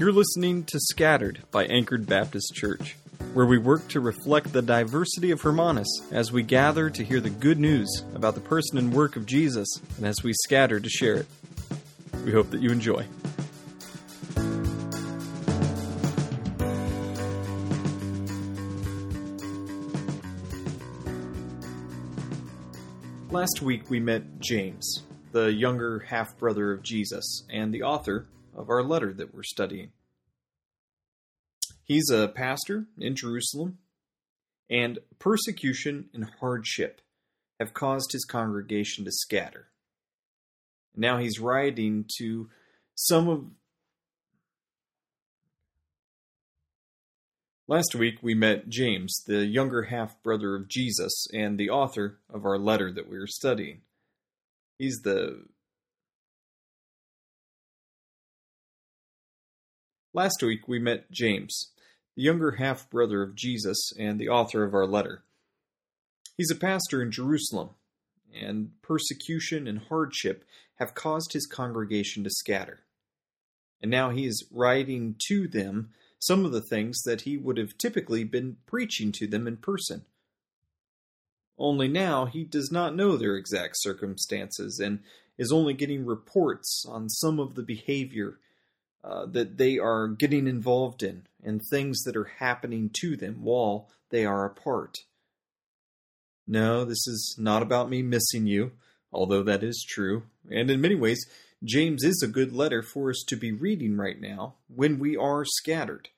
You're listening to Scattered by Anchored Baptist Church, where we work to reflect the diversity of Hermanus as we gather to hear the good news about the person and work of Jesus and as we scatter to share it. We hope that you enjoy. Last week we met James, the younger half brother of Jesus, and the author of our letter that we're studying. He's a pastor in Jerusalem, and persecution and hardship have caused his congregation to scatter. Now he's writing to some of. Last week we met James, the younger half brother of Jesus, and the author of our letter that we were studying. He's the Last week we met James, the younger half brother of Jesus and the author of our letter. He's a pastor in Jerusalem, and persecution and hardship have caused his congregation to scatter. And now he is writing to them some of the things that he would have typically been preaching to them in person. Only now he does not know their exact circumstances and is only getting reports on some of the behavior uh, that they are getting involved in and things that are happening to them while they are apart. No, this is not about me missing you, although that is true. And in many ways, James is a good letter for us to be reading right now when we are scattered.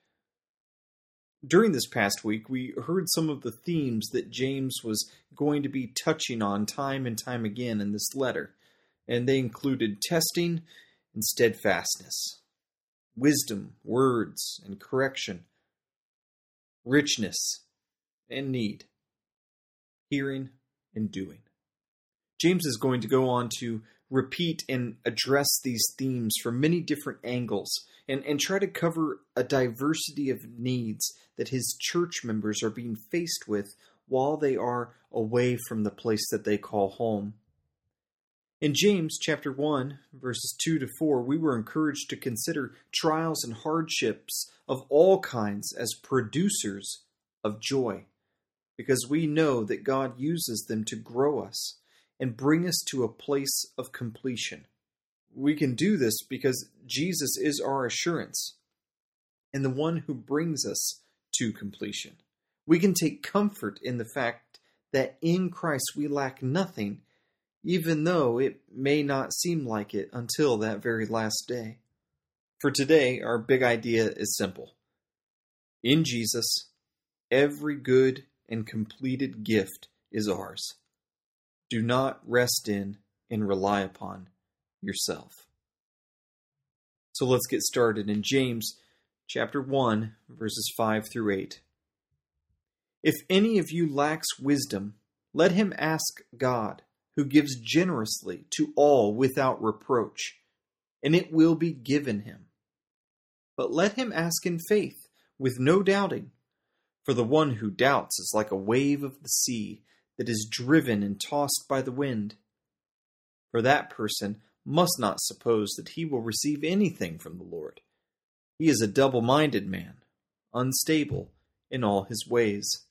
During this past week, we heard some of the themes that James was going to be touching on time and time again in this letter, and they included testing and steadfastness wisdom, words, and correction, richness and need, hearing and doing. James is going to go on to repeat and address these themes from many different angles and, and try to cover a diversity of needs that his church members are being faced with while they are away from the place that they call home. In James chapter 1, verses 2 to 4, we were encouraged to consider trials and hardships of all kinds as producers of joy, because we know that God uses them to grow us and bring us to a place of completion. We can do this because Jesus is our assurance and the one who brings us to completion. We can take comfort in the fact that in Christ we lack nothing even though it may not seem like it until that very last day. For today, our big idea is simple. In Jesus, every good and completed gift is ours. Do not rest in and rely upon yourself. So let's get started in James chapter 1 verses 5 through 8. If any of you lacks wisdom, let him ask God who gives generously to all without reproach, and it will be given him. But let him ask in faith, with no doubting. For the one who doubts is like a wave of the sea that is driven and tossed by the wind. For that person must not suppose that he will receive anything from the Lord. He is a double minded man, unstable in all his ways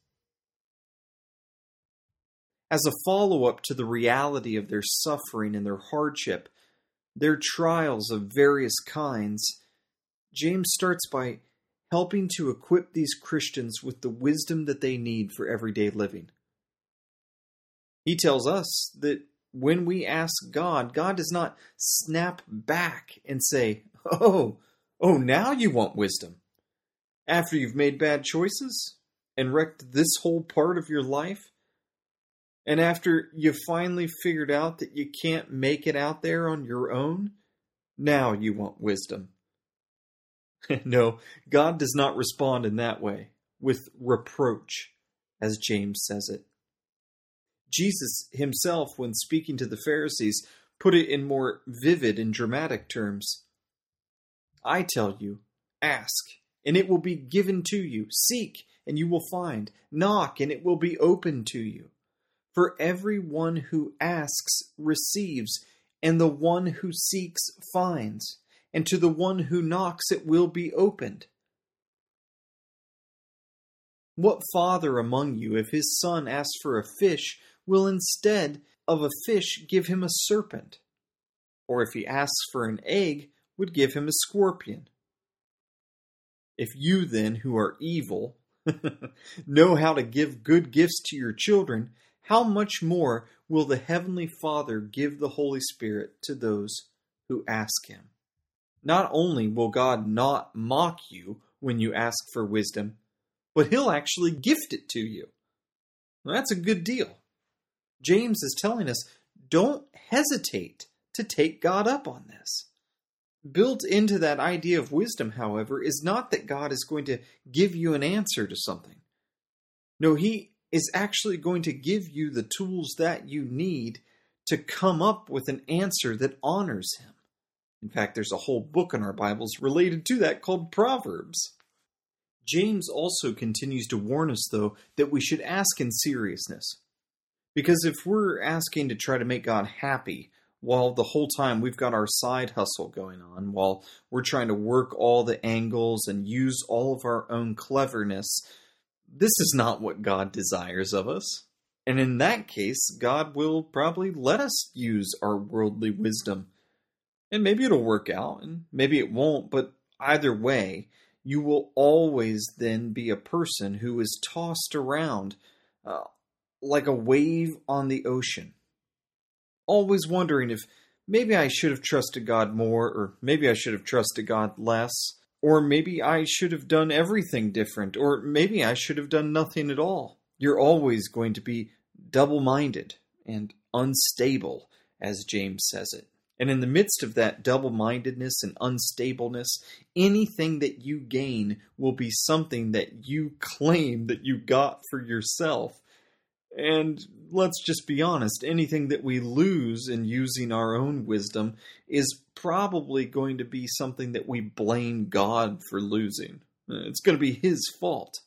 as a follow up to the reality of their suffering and their hardship, their trials of various kinds, James starts by helping to equip these Christians with the wisdom that they need for everyday living. He tells us that when we ask God, God does not snap back and say, Oh, oh, now you want wisdom. After you've made bad choices and wrecked this whole part of your life, and after you finally figured out that you can't make it out there on your own, now you want wisdom. no, God does not respond in that way, with reproach, as James says it. Jesus himself, when speaking to the Pharisees, put it in more vivid and dramatic terms. I tell you, ask, and it will be given to you. Seek, and you will find. Knock, and it will be open to you. For every one who asks receives, and the one who seeks finds, and to the one who knocks it will be opened. What father among you, if his son asks for a fish, will instead of a fish give him a serpent? Or if he asks for an egg, would give him a scorpion? If you then, who are evil, know how to give good gifts to your children, how much more will the Heavenly Father give the Holy Spirit to those who ask Him? Not only will God not mock you when you ask for wisdom, but He'll actually gift it to you. that's a good deal. James is telling us don't hesitate to take God up on this. Built into that idea of wisdom, however, is not that God is going to give you an answer to something. No, He is actually going to give you the tools that you need to come up with an answer that honors Him. In fact, there's a whole book in our Bibles related to that called Proverbs. James also continues to warn us, though, that we should ask in seriousness. Because if we're asking to try to make God happy, while the whole time we've got our side hustle going on, while we're trying to work all the angles and use all of our own cleverness, this is not what God desires of us. And in that case, God will probably let us use our worldly wisdom. And maybe it'll work out, and maybe it won't, but either way, you will always then be a person who is tossed around uh, like a wave on the ocean always wondering if maybe I should have trusted God more, or maybe I should have trusted God less, or maybe I should have done everything different, or maybe I should have done nothing at all. You're always going to be double minded and unstable, as James says it. And in the midst of that double mindedness and unstableness, anything that you gain will be something that you claim that you got for yourself and let's just be honest, anything that we lose in using our own wisdom is probably going to be something that we blame God for losing. Uh, it's going to be His fault.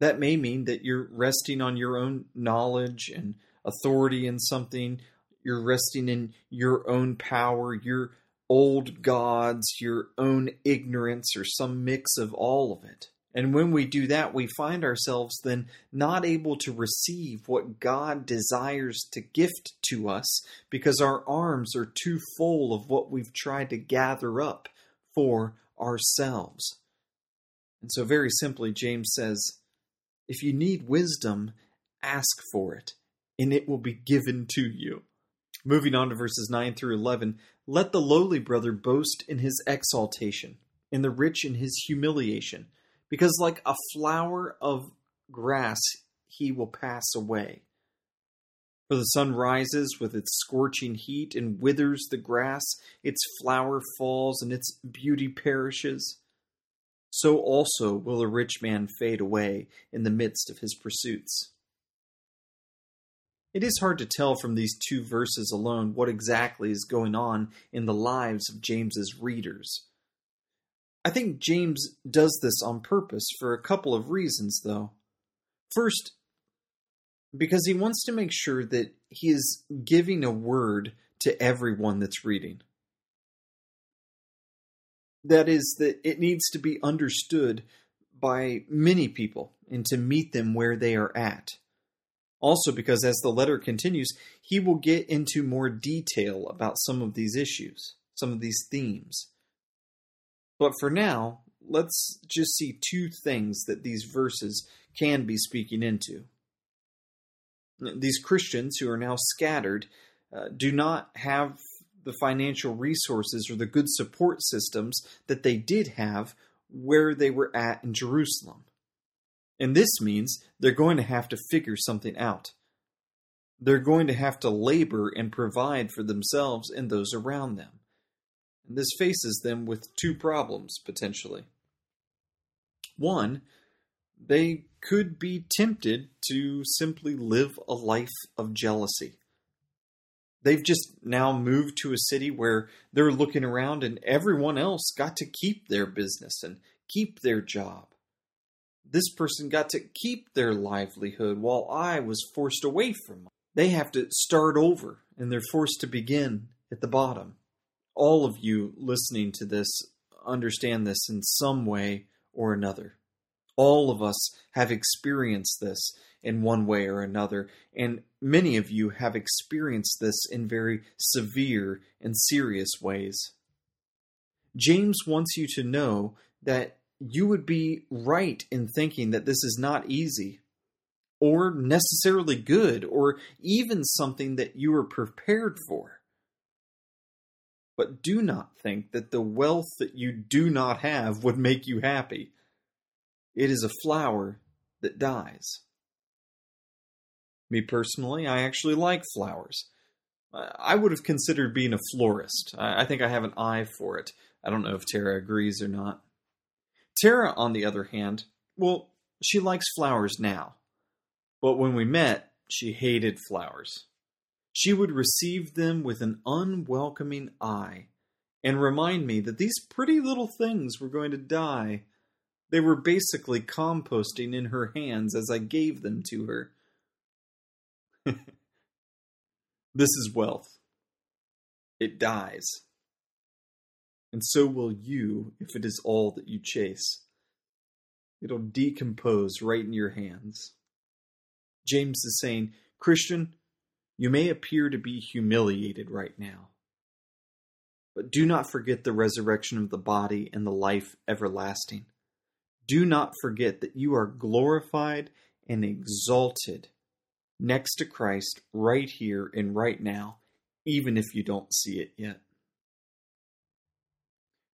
That may mean that you're resting on your own knowledge and authority in something, you're resting in your own power, your old gods, your own ignorance, or some mix of all of it. And when we do that, we find ourselves then not able to receive what God desires to gift to us because our arms are too full of what we've tried to gather up for ourselves. And so, very simply, James says if you need wisdom, ask for it, and it will be given to you. Moving on to verses 9 through 11 let the lowly brother boast in his exaltation, and the rich in his humiliation because like a flower of grass he will pass away. For the sun rises with its scorching heat and withers the grass, its flower falls and its beauty perishes. So also will a rich man fade away in the midst of his pursuits. It is hard to tell from these two verses alone what exactly is going on in the lives of James's readers. I think James does this on purpose for a couple of reasons, though. First, because he wants to make sure that he is giving a word to everyone that's reading. That is, that it needs to be understood by many people and to meet them where they are at. Also, because as the letter continues, he will get into more detail about some of these issues, some of these themes. But for now, let's just see two things that these verses can be speaking into. These Christians who are now scattered uh, do not have the financial resources or the good support systems that they did have where they were at in Jerusalem. And this means they're going to have to figure something out. They're going to have to labor and provide for themselves and those around them. And this faces them with two problems, potentially. One, they could be tempted to simply live a life of jealousy. They've just now moved to a city where they're looking around and everyone else got to keep their business and keep their job. This person got to keep their livelihood while I was forced away from them. They have to start over and they're forced to begin at the bottom All of you listening to this understand this in some way or another. All of us have experienced this in one way or another, and many of you have experienced this in very severe and serious ways. James wants you to know that you would be right in thinking that this is not easy, or necessarily good, or even something that you are prepared for. But do not think that the wealth that you do not have would make you happy. It is a flower that dies. Me personally, I actually like flowers. I would have considered being a florist. I think I have an eye for it. I don't know if Tara agrees or not. Tara, on the other hand, well, she likes flowers now. But when we met, she hated flowers. She would receive them with an unwelcoming eye and remind me that these pretty little things were going to die. They were basically composting in her hands as I gave them to her. this is wealth. It dies. And so will you if it is all that you chase. It'll decompose right in your hands. James is saying, Christian, you may appear to be humiliated right now. But do not forget the resurrection of the body and the life everlasting. Do not forget that you are glorified and exalted next to Christ right here and right now, even if you don't see it yet.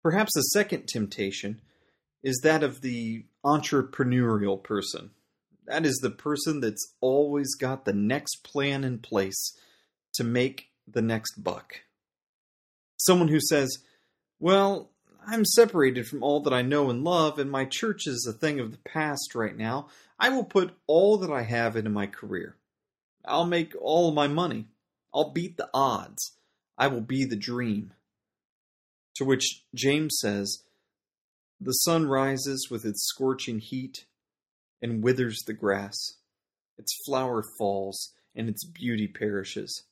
Perhaps a second temptation is that of the entrepreneurial person. That is the person that's always got the next plan in place to make the next buck. Someone who says, Well, I'm separated from all that I know and love, and my church is a thing of the past right now. I will put all that I have into my career. I'll make all my money. I'll beat the odds. I will be the dream. To which James says, The sun rises with its scorching heat and withers the grass. Its flower falls, and its beauty perishes.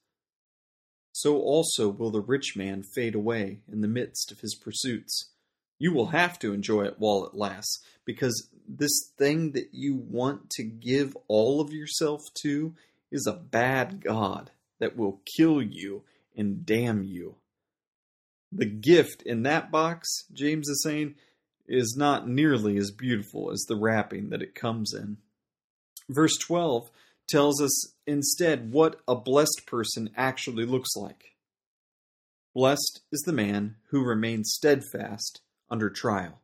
So also will the rich man fade away in the midst of his pursuits. You will have to enjoy it while it lasts, because this thing that you want to give all of yourself to is a bad God that will kill you and damn you. The gift in that box, James is saying, is not nearly as beautiful as the wrapping that it comes in. Verse 12 tells us instead what a blessed person actually looks like. Blessed is the man who remains steadfast under trial.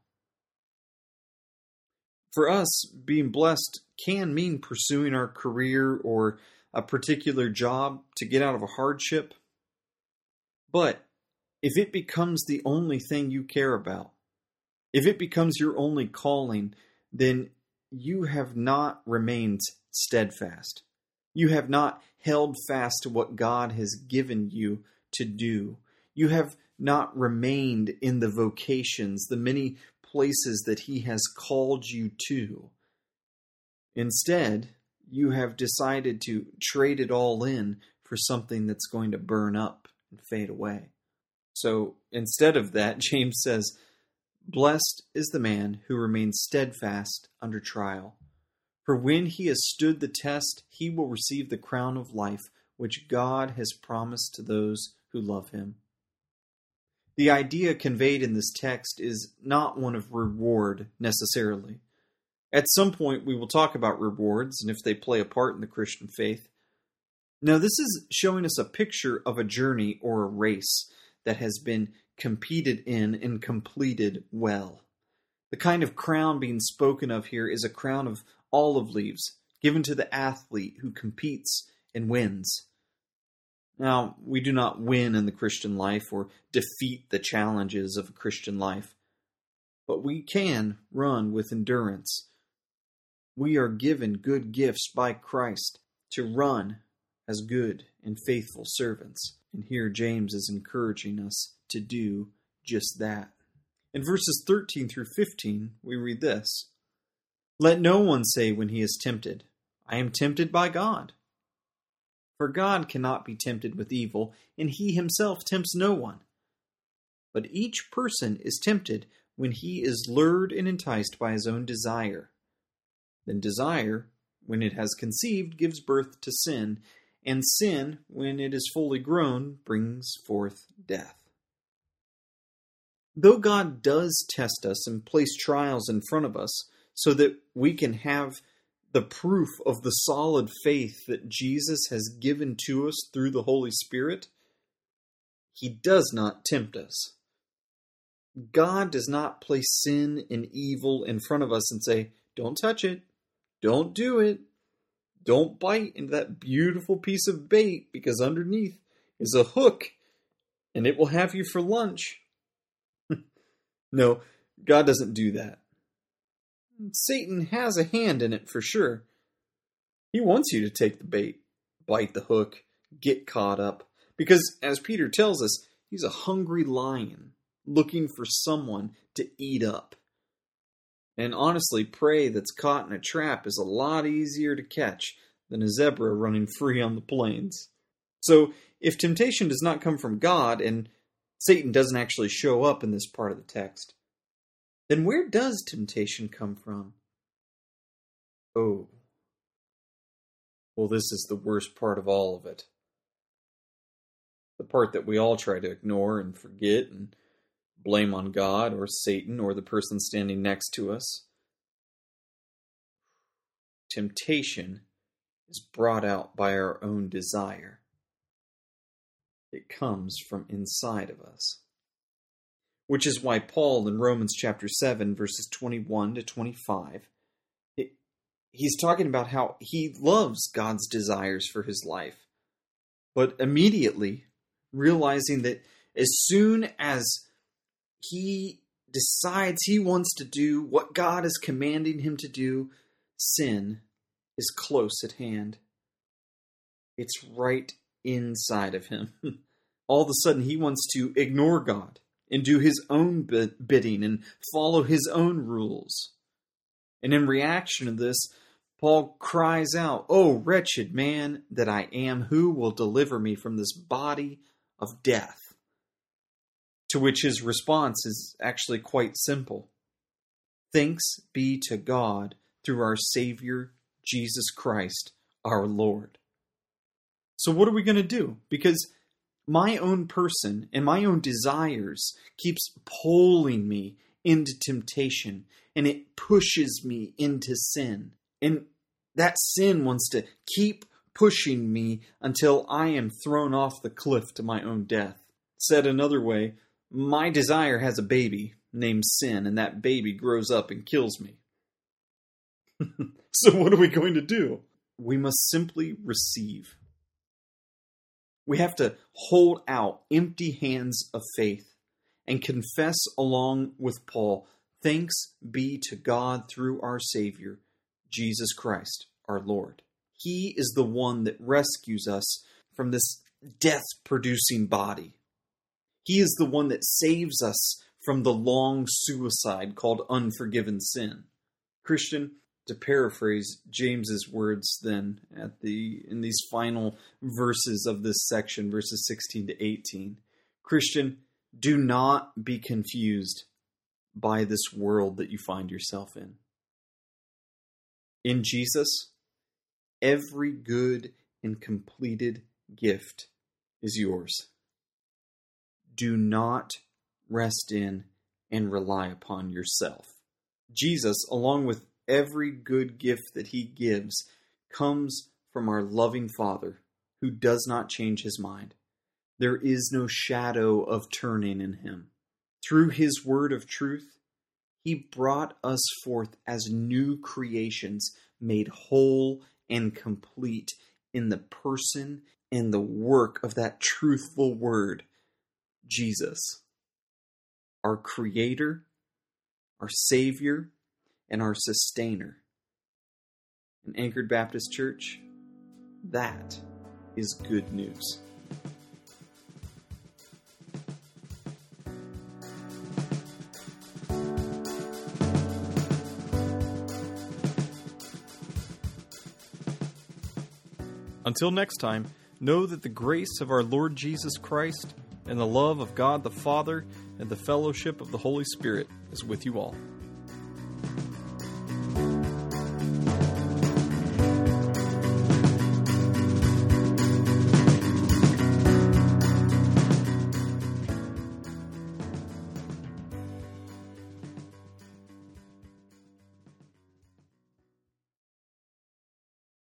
For us, being blessed can mean pursuing our career or a particular job to get out of a hardship. But if it becomes the only thing you care about, if it becomes your only calling, then you have not remained steadfast. You have not held fast to what God has given you to do. You have not remained in the vocations, the many places that He has called you to. Instead, you have decided to trade it all in for something that's going to burn up and fade away. So instead of that, James says, Blessed is the man who remains steadfast under trial. For when he has stood the test, he will receive the crown of life which God has promised to those who love him. The idea conveyed in this text is not one of reward necessarily. At some point, we will talk about rewards and if they play a part in the Christian faith. Now, this is showing us a picture of a journey or a race that has been competed in and completed well. The kind of crown being spoken of here is a crown of olive leaves given to the athlete who competes and wins. Now, we do not win in the Christian life or defeat the challenges of a Christian life, but we can run with endurance. We are given good gifts by Christ to run as good and faithful servants. And here James is encouraging us to do just that. In verses 13 through 15, we read this Let no one say when he is tempted, I am tempted by God. For God cannot be tempted with evil, and he himself tempts no one. But each person is tempted when he is lured and enticed by his own desire. Then desire, when it has conceived, gives birth to sin, and sin, when it is fully grown, brings forth death. Though God does test us and place trials in front of us so that we can have the proof of the solid faith that Jesus has given to us through the Holy Spirit, He does not tempt us. God does not place sin and evil in front of us and say, Don't touch it. Don't do it. Don't bite into that beautiful piece of bait because underneath is a hook and it will have you for lunch. no, God doesn't do that. Satan has a hand in it for sure. He wants you to take the bait, bite the hook, get caught up. Because, as Peter tells us, he's a hungry lion looking for someone to eat up. And honestly, prey that's caught in a trap is a lot easier to catch than a zebra running free on the plains. So, if temptation does not come from God and Satan doesn't actually show up in this part of the text, then where does temptation come from? Oh. Well, this is the worst part of all of it. The part that we all try to ignore and forget and blame on God or Satan or the person standing next to us. Temptation is brought out by our own desire. It comes from inside of us. Which is why Paul in Romans chapter 7, verses 21 to 25, it, he's talking about how he loves God's desires for his life. But immediately realizing that as soon as he decides he wants to do what God is commanding him to do, sin is close at hand. It's right inside of him. All of a sudden, he wants to ignore God and do his own bidding and follow his own rules. And in reaction to this, Paul cries out, Oh, wretched man that I am, who will deliver me from this body of death? To which his response is actually quite simple Thanks be to God through our Savior, Jesus Christ, our Lord. So, what are we going to do? Because my own person and my own desires keeps pulling me into temptation and it pushes me into sin. And that sin wants to keep pushing me until I am thrown off the cliff to my own death. Said another way, my desire has a baby named Sin, and that baby grows up and kills me. so, what are we going to do? We must simply receive. We have to hold out empty hands of faith and confess along with Paul thanks be to God through our Savior, Jesus Christ, our Lord. He is the one that rescues us from this death producing body. He is the one that saves us from the long suicide called unforgiven sin. Christian, to paraphrase James's words then at the in these final verses of this section verses 16 to 18 Christian do not be confused by this world that you find yourself in in Jesus every good and completed gift is yours do not rest in and rely upon yourself. Jesus, along with every good gift that he gives, comes from our loving Father who does not change his mind. There is no shadow of turning in him. Through his word of truth, he brought us forth as new creations made whole and complete in the person and the work of that truthful word Jesus, our Creator, our Savior, and our Sustainer. In Anchored Baptist Church, that is good news. Until next time, know that the grace of our Lord Jesus Christ and the love of God the Father and the fellowship of the Holy Spirit is with you all.